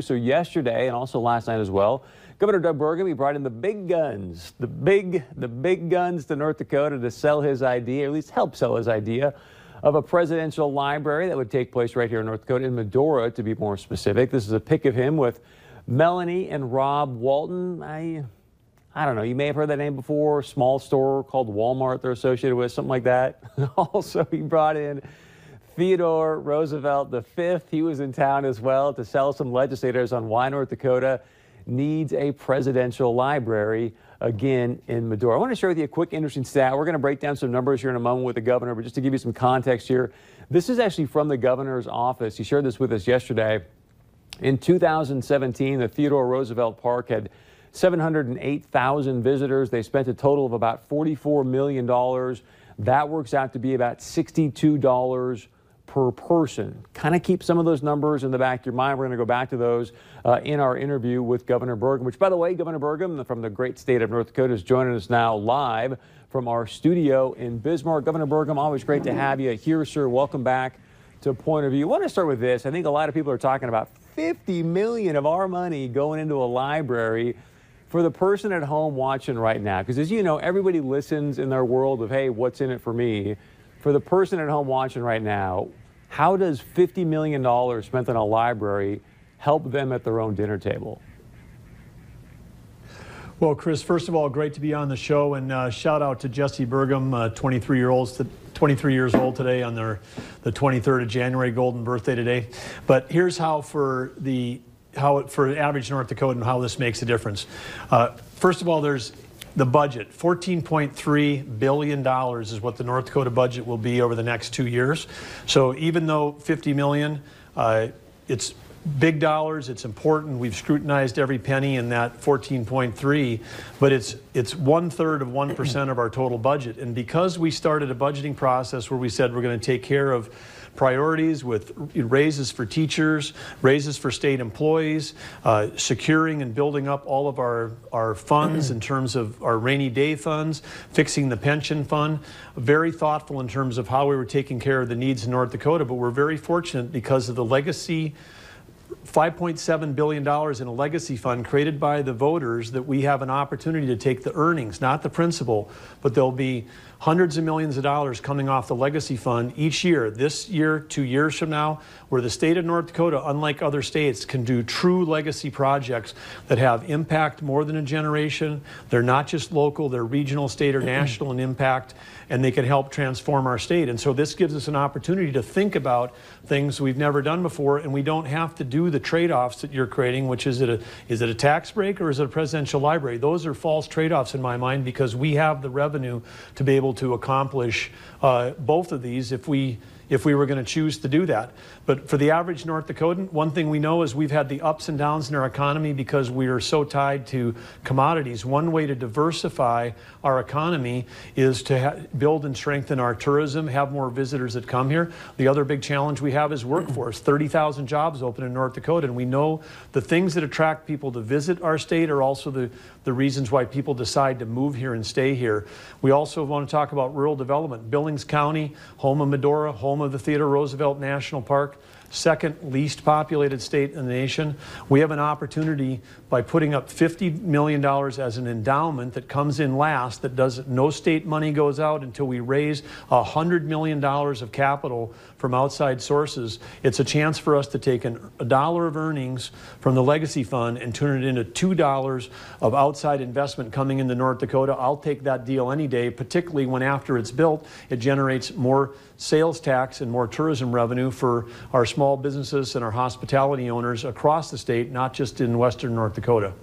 So yesterday and also last night as well, Governor Doug Burgum he brought in the big guns, the big the big guns to North Dakota to sell his idea, or at least help sell his idea of a presidential library that would take place right here in North Dakota in Medora, to be more specific. This is a pic of him with Melanie and Rob Walton. I I don't know. You may have heard that name before. Small store called Walmart. They're associated with something like that. also, he brought in Theodore Roosevelt V. He was in town as well to sell some legislators on why North Dakota needs a presidential library again in Medora. I want to share with you a quick interesting stat. We're going to break down some numbers here in a moment with the governor, but just to give you some context here, this is actually from the governor's office. He shared this with us yesterday. In 2017, the Theodore Roosevelt Park had 708,000 visitors. They spent a total of about $44 million. That works out to be about $62 per person. Kind of keep some of those numbers in the back of your mind. We're going to go back to those uh, in our interview with Governor Burgum, which, by the way, Governor Burgum from the great state of North Dakota is joining us now live from our studio in Bismarck. Governor Burgum, always great to have you here, sir. Welcome back to Point of View. I want to start with this. I think a lot of people are talking about 50 million of our money going into a library for the person at home watching right now, because as you know, everybody listens in their world of, hey, what's in it for me? For the person at home watching right now, how does $50 million spent on a library help them at their own dinner table? Well, Chris, first of all, great to be on the show, and uh, shout out to Jesse Burgum, uh, 23 year olds, 23 years old today on their the 23rd of January, golden birthday today. But here's how for the how it, for average North Dakota and how this makes a difference. Uh, first of all, there's the budget. $14.3 billion is what the North Dakota budget will be over the next two years. So even though 50 million, uh, it's big dollars, it's important. We've scrutinized every penny in that 14.3, but it's it's one third of 1% of our total budget. And because we started a budgeting process where we said we're going to take care of priorities with raises for teachers, raises for state employees, uh, securing and building up all of our, our funds in terms of our rainy day funds, fixing the pension fund. Very thoughtful in terms of how we were taking care of the needs in North Dakota, but we're very fortunate because of the legacy. $5.7 billion in a legacy fund created by the voters that we have an opportunity to take the earnings, not the principal, but there'll be hundreds of millions of dollars coming off the legacy fund each year, this year, two years from now, where the state of North Dakota, unlike other states, can do true legacy projects that have impact more than a generation. They're not just local, they're regional, state, or national in impact, and they can help transform our state. And so this gives us an opportunity to think about things we've never done before, and we don't have to do the trade-offs that you're creating, which is it a, is it a tax break or is it a presidential library? Those are false trade-offs in my mind because we have the revenue to be able to accomplish uh, both of these if we if we were going to choose to do that. But for the average North Dakotan, one thing we know is we've had the ups and downs in our economy because we are so tied to commodities. One way to diversify our economy is to build and strengthen our tourism, have more visitors that come here. The other big challenge we have is workforce. 30,000 jobs open in North Dakota, and we know the things that attract people to visit our state are also the, the reasons why people decide to move here and stay here. We also want to talk about rural development. Billings County, home of Medora, home home of the Theodore Roosevelt National Park, second least populated state in the nation. We have an opportunity by putting up $50 million as an endowment that comes in last, that does no state money goes out until we raise $100 million of capital from outside sources. It's a chance for us to take an, a dollar of earnings from the legacy fund and turn it into $2 of outside investment coming into North Dakota. I'll take that deal any day, particularly when after it's built, it generates more sales tax and more tourism revenue for our small businesses and our hospitality owners across the state, not just in western North Dakota.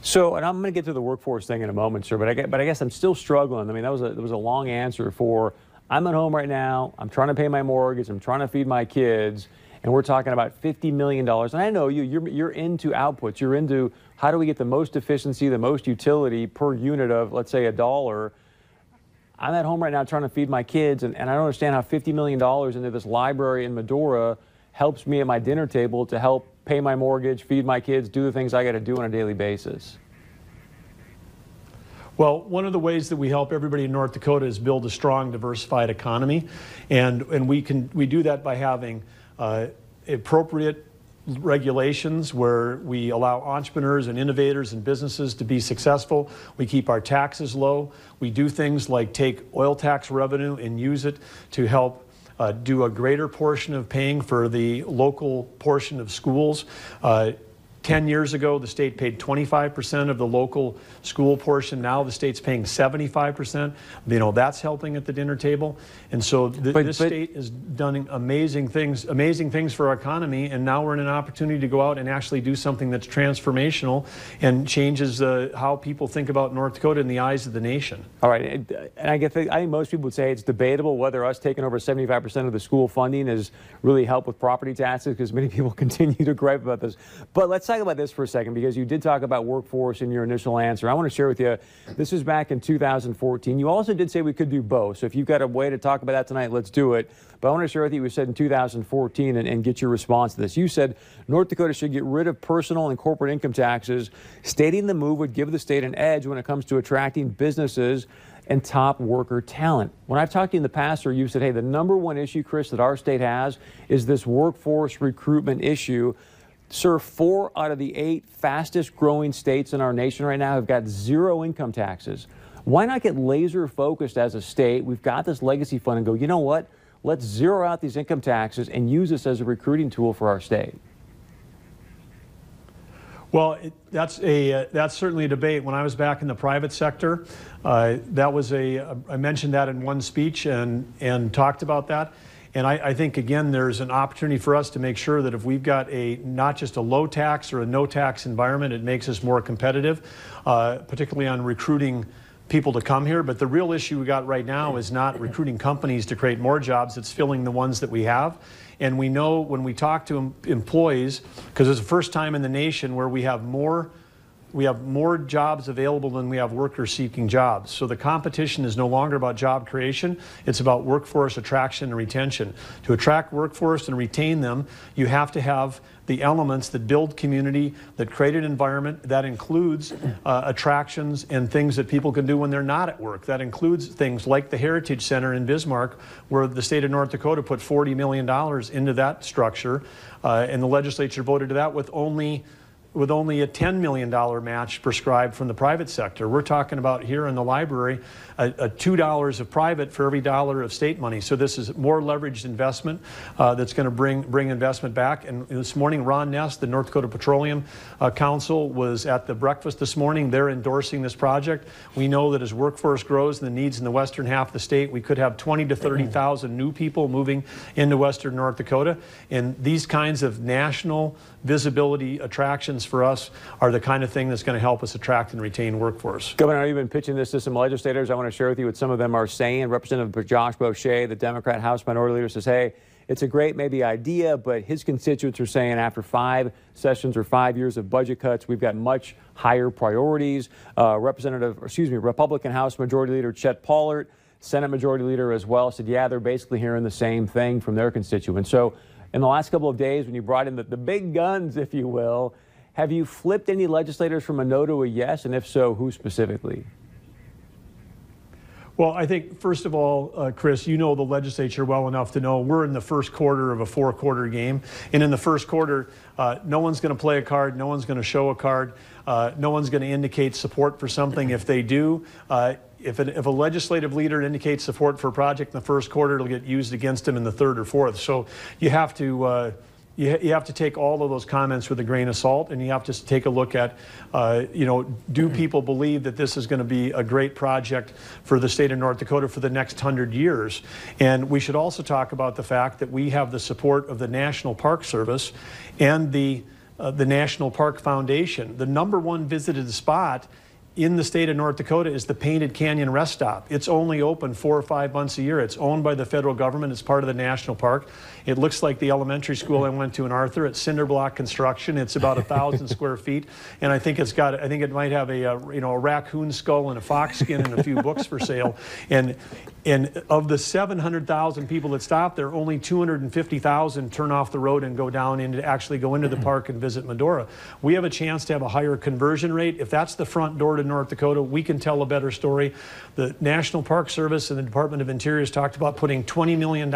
So, and I'm going to get to the workforce thing in a moment, sir. But I, but I guess I'm still struggling. I mean, that was a that was a long answer for. I'm at home right now. I'm trying to pay my mortgage. I'm trying to feed my kids, and we're talking about 50 million dollars. And I know you. You're you're into outputs. You're into how do we get the most efficiency, the most utility per unit of, let's say, a dollar. I'm at home right now trying to feed my kids, and, and I don't understand how $50 million into this library in Medora helps me at my dinner table to help pay my mortgage, feed my kids, do the things I got to do on a daily basis. Well, one of the ways that we help everybody in North Dakota is build a strong, diversified economy, and and we can we do that by having uh, appropriate regulations where we allow entrepreneurs and innovators and businesses to be successful. We keep our taxes low. We do things like take oil tax revenue and use it to help uh, do a greater portion of paying for the local portion of schools. Uh, 10 years ago, the state paid 25% of the local school portion. Now the state's paying 75%. You know, that's helping at the dinner table. And so th but, this but, state is done amazing things, amazing things for our economy. And now we're in an opportunity to go out and actually do something that's transformational and changes uh, how people think about North Dakota in the eyes of the nation. All right. And I, get, I think most people would say it's debatable whether us taking over 75% of the school funding has really helped with property taxes because many people continue to gripe about this. But let's say talk about this for a second because you did talk about workforce in your initial answer. I want to share with you, this was back in 2014. You also did say we could do both. So if you've got a way to talk about that tonight, let's do it. But I want to share with you, we said in 2014 and, and get your response to this. You said North Dakota should get rid of personal and corporate income taxes, stating the move would give the state an edge when it comes to attracting businesses and top worker talent. When I've talked to you in the past, or you've said, hey, the number one issue, Chris, that our state has is this workforce recruitment issue. Sir, four out of the eight fastest growing states in our nation right now have got zero income taxes. Why not get laser focused as a state? We've got this legacy fund and go, you know what? Let's zero out these income taxes and use this as a recruiting tool for our state. Well, it, that's a uh, that's certainly a debate. When I was back in the private sector, uh, that was a I mentioned that in one speech and and talked about that. And I, I, think, again, there's an opportunity for us to make sure that if we've got a not just a low tax or a no tax environment, it makes us more competitive, uh, particularly on recruiting people to come here. But the real issue we got right now is not recruiting companies to create more jobs, it's filling the ones that we have. And we know when we talk to employees, because it's the first time in the nation where we have more we have more jobs available than we have workers seeking jobs. So the competition is no longer about job creation, it's about workforce attraction and retention. To attract workforce and retain them, you have to have the elements that build community, that create an environment that includes uh, attractions and things that people can do when they're not at work. That includes things like the Heritage Center in Bismarck, where the state of North Dakota put $40 million into that structure, uh, and the legislature voted to that with only with only a $10 million match prescribed from the private sector. We're talking about here in the library a, a $2 of private for every dollar of state money. So this is more leveraged investment uh, that's going to bring bring investment back. And this morning, Ron Ness, the North Dakota Petroleum uh, Council, was at the breakfast this morning. They're endorsing this project. We know that as workforce grows and the needs in the western half of the state, we could have 20 to 30,000 new people moving into western North Dakota. And these kinds of national visibility attractions for us are the kind of thing that's going to help us attract and retain workforce. Governor, you've been pitching this to some legislators. I want to share with you what some of them are saying. Representative Josh Boschee, the Democrat House Minority Leader, says, hey, it's a great maybe idea, but his constituents are saying after five sessions or five years of budget cuts, we've got much higher priorities. Uh, Representative, excuse me, Republican House Majority Leader Chet Pollert, Senate Majority Leader as well, said, yeah, they're basically hearing the same thing from their constituents. So in the last couple of days, when you brought in the, the big guns, if you will, have you flipped any legislators from a no to a yes? And if so, who specifically? Well, I think, first of all, uh, Chris, you know the legislature well enough to know we're in the first quarter of a four quarter game. And in the first quarter, uh, no one's going to play a card, no one's going to show a card, uh, no one's going to indicate support for something. If they do, uh, if, if, a legislative leader indicates support for a project in the first quarter, it'll get used against him in the third or fourth. So you have to you, you have to take all of those comments with a grain of salt, and you have to take a look at, uh, you know, do mm-hmm. people believe that this is going to be a great project for the state of North Dakota for the next hundred years? And we should also talk about the fact that we have the support of the National Park Service and the uh, the National Park Foundation. The number one visited spot in the state of North Dakota is the Painted Canyon Rest Stop. It's only open four or five months a year. It's owned by the federal government. It's part of the national park. It looks like the elementary school I went to in Arthur. It's cinder block construction. It's about a thousand square feet, and I think it's got. I think it might have a, a, you know a raccoon skull and a fox skin and a few books for sale. And and of the 700,000 people that stop there, only 250,000 turn off the road and go down and actually go into the park and visit Medora. We have a chance to have a higher conversion rate. If that's the front door to North Dakota, we can tell a better story. The National Park Service and the Department of Interior has talked about putting $20 million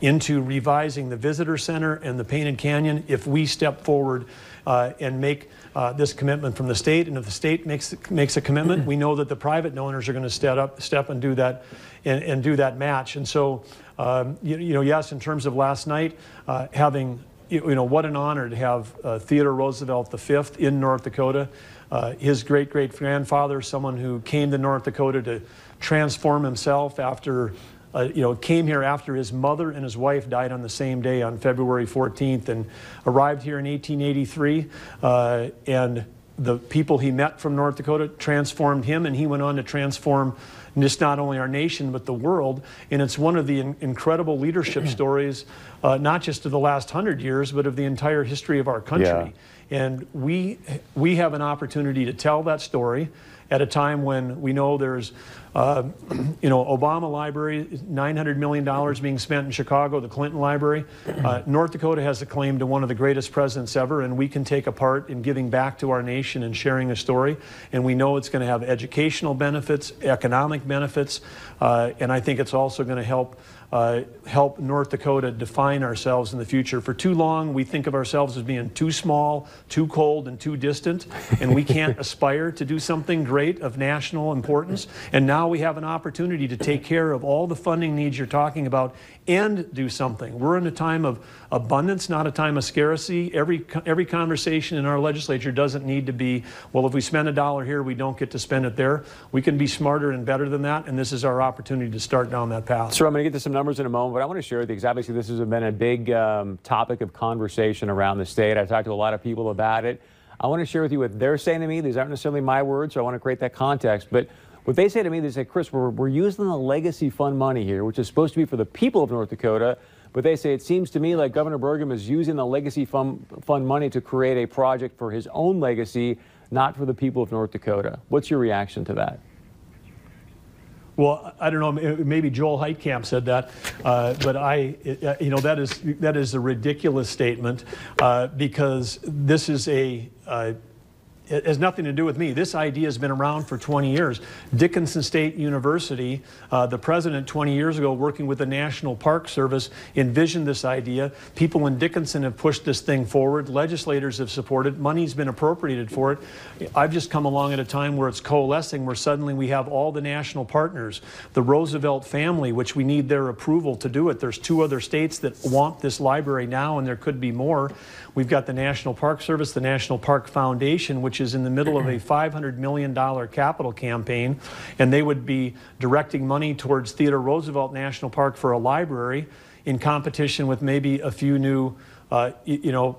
into revising the visitor center and the Painted Canyon if we step forward uh, and make uh, this commitment from the state. And if the state makes makes a commitment, we know that the private owners are going to step up, step and do that, and, and do that match. And so, um, you, you, know, yes, in terms of last night, uh, having you know what an honor to have uh, Theodore Roosevelt V in North Dakota. Uh, his great great grandfather, someone who came to North Dakota to transform himself after uh, you know, came here after his mother and his wife died on the same day on February 14th and arrived here in 1883. Uh, and the people he met from North Dakota transformed him, and he went on to transform just not only our nation but the world. And it's one of the in incredible leadership stories, uh, not just of the last hundred years, but of the entire history of our country. Yeah. And we we have an opportunity to tell that story at a time when we know there's, uh, you know, Obama Library, $900 million being spent in Chicago, the Clinton Library. Uh, North Dakota has a claim to one of the greatest presidents ever, and we can take a part in giving back to our nation and sharing a story. And we know it's going to have educational benefits, economic benefits, uh, and I think it's also going to help uh, help North Dakota define ourselves in the future. For too long, we think of ourselves as being too small, too cold, and too distant, and we can't aspire to do something great of national importance. And now we have an opportunity to take care of all the funding needs you're talking about and do something. We're in a time of abundance, not a time of scarcity. Every, every conversation in our legislature doesn't need to be, well, if we spend a dollar here, we don't get to spend it there. We can be smarter and better than that, and this is our opportunity to start down that path. So I'm going to get to some numbers in a moment, but I want to share with you because obviously this has been a big um, topic of conversation around the state. I've talked to a lot of people about it. I want to share with you what they're saying to me. These aren't necessarily my words, so I want to create that context. But what they say to me, they say, Chris, we're, we're using the legacy fund money here, which is supposed to be for the people of North Dakota. But they say it seems to me like Governor Burgum is using the legacy fund, fund money to create a project for his own legacy, not for the people of North Dakota. What's your reaction to that? Well, I don't know. Maybe Joel Heitkamp said that, uh, but I, you know, that is that is a ridiculous statement uh, because this is a uh, it has nothing to do with me. This idea has been around for 20 years. Dickinson State University, uh, the president 20 years ago, working with the National Park Service, envisioned this idea. People in Dickinson have pushed this thing forward. Legislators have supported. Money's been appropriated for it. I've just come along at a time where it's coalescing, where suddenly we have all the national partners, the Roosevelt family, which we need their approval to do it. There's two other states that want this library now, and there could be more. We've got the National Park Service, the National Park Foundation, which is in the middle of a $500 million capital campaign, and they would be directing money towards Theodore Roosevelt National Park for a library in competition with maybe a few new, uh, you know,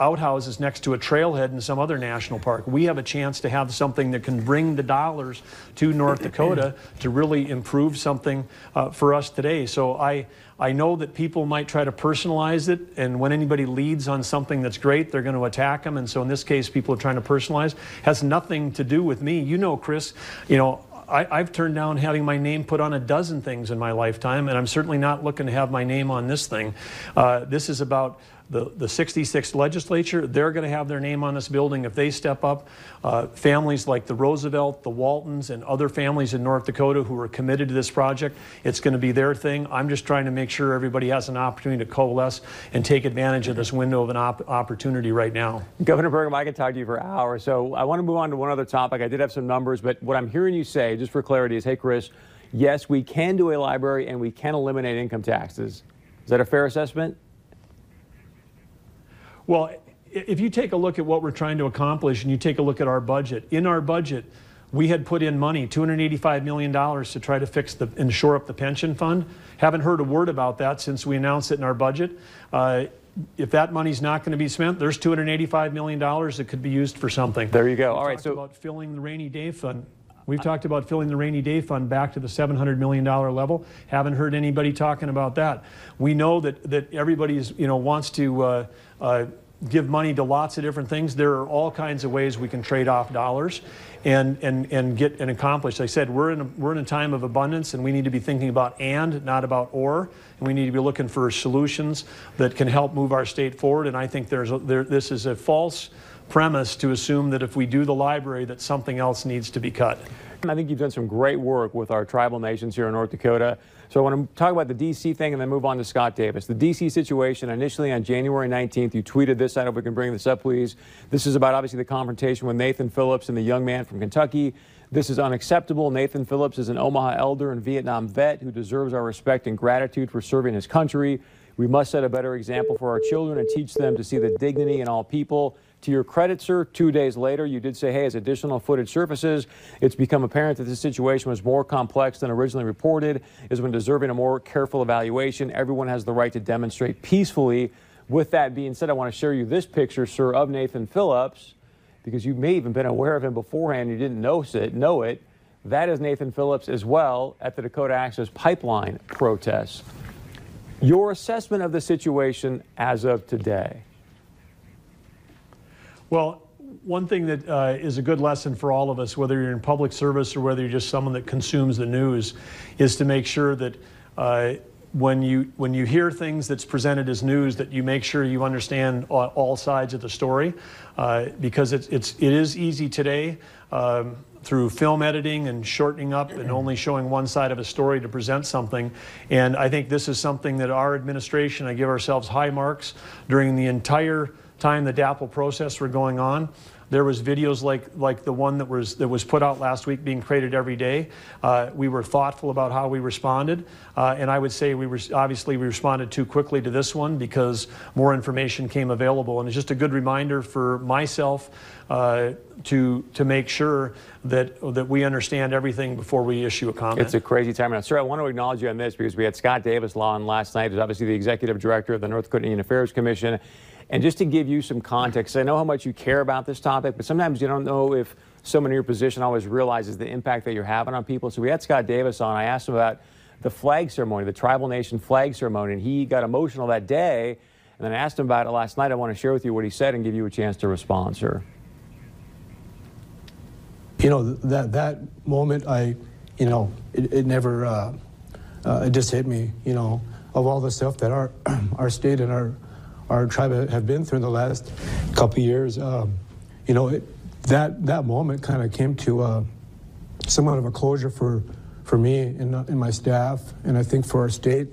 outhouses next to a trailhead in some other national park. We have a chance to have something that can bring the dollars to North Dakota to really improve something uh, for us today. So I, I know that people might try to personalize it, and when anybody leads on something that's great, they're going to attack them. And so in this case, people are trying to personalize. Has nothing to do with me. You know, Chris, you know, I, have turned down having my name put on a dozen things in my lifetime, and I'm certainly not looking to have my name on this thing. Uh, this is about the, the 66th legislature, they're going to have their name on this building if they step up. Uh, families like the Roosevelt, the Waltons, and other families in North Dakota who are committed to this project, it's going to be their thing. I'm just trying to make sure everybody has an opportunity to coalesce and take advantage of this window of an op opportunity right now. Governor Burgum, I could talk to you for hours. So I want to move on to one other topic. I did have some numbers, but what I'm hearing you say, just for clarity, is hey, Chris, yes, we can do a library and we can eliminate income taxes. Is that a fair assessment? Well, if you take a look at what we're trying to accomplish and you take a look at our budget, in our budget, we had put in money, $285 million, to try to fix the and shore up the pension fund. Haven't heard a word about that since we announced it in our budget. Uh, if that money's not going to be spent, there's $285 million that could be used for something. There you go. We All right. So about filling the rainy day fund. We've talked about filling the rainy day fund back to the $700 million level. Haven't heard anybody talking about that. We know that, that everybody you know, wants to uh, uh, give money to lots of different things. There are all kinds of ways we can trade off dollars and, and, and get and accomplish. I said we're in, a, we're in a time of abundance and we need to be thinking about and, not about or. And we need to be looking for solutions that can help move our state forward. And I think there's a, there, this is a false premise to assume that if we do the library that something else needs to be cut. I think you've done some great work with our tribal nations here in North Dakota. So I want to talk about the D.C. thing and then move on to Scott Davis. The D.C. situation, initially on January 19th, you tweeted this. I if we can bring this up, please. This is about obviously the confrontation with Nathan Phillips and the young man from Kentucky. This is unacceptable. Nathan Phillips is an Omaha elder and Vietnam vet who deserves our respect and gratitude for serving his country. We must set a better example for our children and teach them to see the dignity in all people. To your credit, sir, two days later, you did say, hey, as additional footage surfaces, it's become apparent that the situation was more complex than originally reported, is when deserving a more careful evaluation. Everyone has the right to demonstrate peacefully. With that being said, I want to share you this picture, sir, of Nathan Phillips, because you may even been aware of him beforehand. You didn't know it. Know it. That is Nathan Phillips as well at the Dakota Access Pipeline protests. Your assessment of the situation as of today. Well, one thing that uh, is a good lesson for all of us, whether you're in public service or whether you're just someone that consumes the news, is to make sure that uh, when you when you hear things that's presented as news, that you make sure you understand all, all sides of the story, uh, because it's it's it is easy today. Um, through film editing and shortening up and only showing one side of a story to present something. And I think this is something that our administration, I give ourselves high marks during the entire time the DAPL process were going on. There was videos like like the one that was that was put out last week being created every day. Uh, we were thoughtful about how we responded, uh, and I would say we were obviously we responded too quickly to this one because more information came available. And it's just a good reminder for myself uh, to to make sure that that we understand everything before we issue a comment. It's a crazy time now, sir. I want to acknowledge you on this because we had Scott Davis Law on last night, who's obviously the executive director of the North Indian Affairs Commission. And just to give you some context, I know how much you care about this topic, but sometimes you don't know if someone in your position always realizes the impact that you're having on people. So we had Scott Davis on. I asked him about the flag ceremony, the tribal nation flag ceremony, and he got emotional that day. And then I asked him about it last night. I want to share with you what he said and give you a chance to respond, sir. You know, that, that moment, I, you know, it, it never, uh, uh, it just hit me, you know, of all the stuff that our, our state and our, our tribe have been through in the last couple years. Um, you know, it, that that moment kind of came to uh, somewhat of a closure for for me and, uh, and my staff, and I think for our state.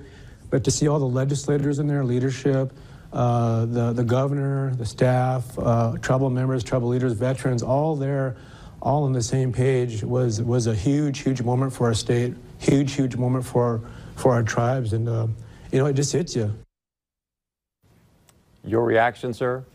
But to see all the legislators in there, leadership, uh, the the governor, the staff, uh, tribal members, tribal leaders, veterans, all there, all on the same page was was a huge, huge moment for our state. Huge, huge moment for for our tribes, and uh, you know, it just hits you. Your reaction, sir?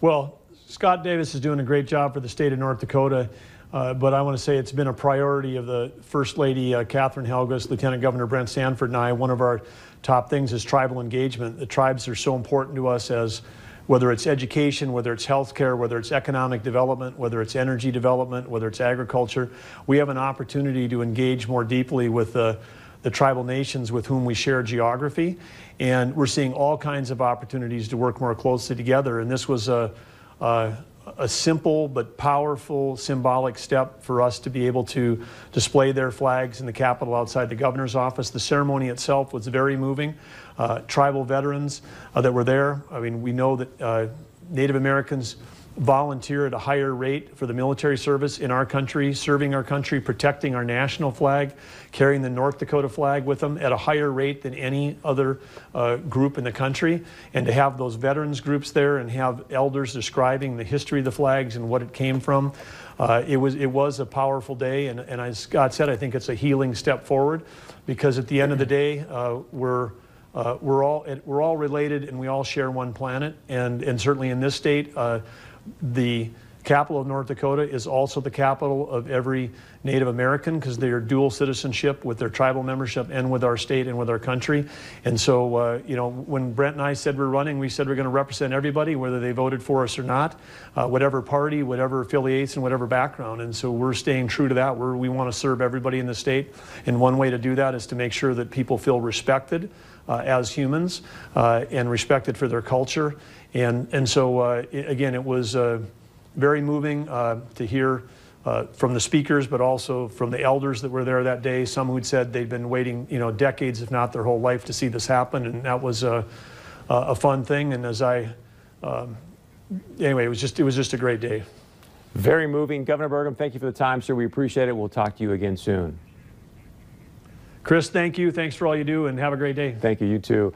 Well, Scott Davis is doing a great job for the state of North Dakota. Uh, but I want to say it's been a priority of the First Lady uh, Kathryn Helgaas, Lieutenant Governor Brent Sanford, and I. One of our top things is tribal engagement. The tribes are so important to us as whether it's education, whether it's healthcare, whether it's economic development, whether it's energy development, whether it's agriculture. We have an opportunity to engage more deeply with the the tribal nations with whom we share geography. And we're seeing all kinds of opportunities to work more closely together. And this was a, a, a simple but powerful symbolic step for us to be able to display their flags in the Capitol outside the governor's office. The ceremony itself was very moving. Uh, tribal veterans uh, that were there, I mean, we know that uh, Native Americans volunteer at a higher rate for the military service in our country, serving our country, protecting our national flag, carrying the North Dakota flag with them at a higher rate than any other uh, group in the country. And to have those veterans groups there and have elders describing the history of the flags and what it came from, uh, it, was, it was a powerful day. And, and as Scott said, I think it's a healing step forward because at the end of the day, uh, we're uh, we're all we're all related and we all share one planet and and certainly in this state uh, the capital of North Dakota is also the capital of every Native American because they are dual citizenship with their tribal membership and with our state and with our country. And so, uh, you know, when Brent and I said we're running, we said we're going to represent everybody, whether they voted for us or not, uh, whatever party, whatever affiliates, and whatever background. And so we're staying true to that. We're, we want to serve everybody in the state. And one way to do that is to make sure that people feel respected uh, as humans uh, and respected for their culture. And, and so, uh, i- again, it was uh, very moving uh, to hear uh, from the speakers, but also from the elders that were there that day. Some who'd said they'd been waiting, you know, decades, if not their whole life, to see this happen, and that was a, a a fun thing. And as I, um, anyway, it was just it was just a great day. Very moving. Governor Burgum, thank you for the time, sir. We appreciate it. We'll talk to you again soon. Chris, thank you. Thanks for all you do, and have a great day. Thank you. You too.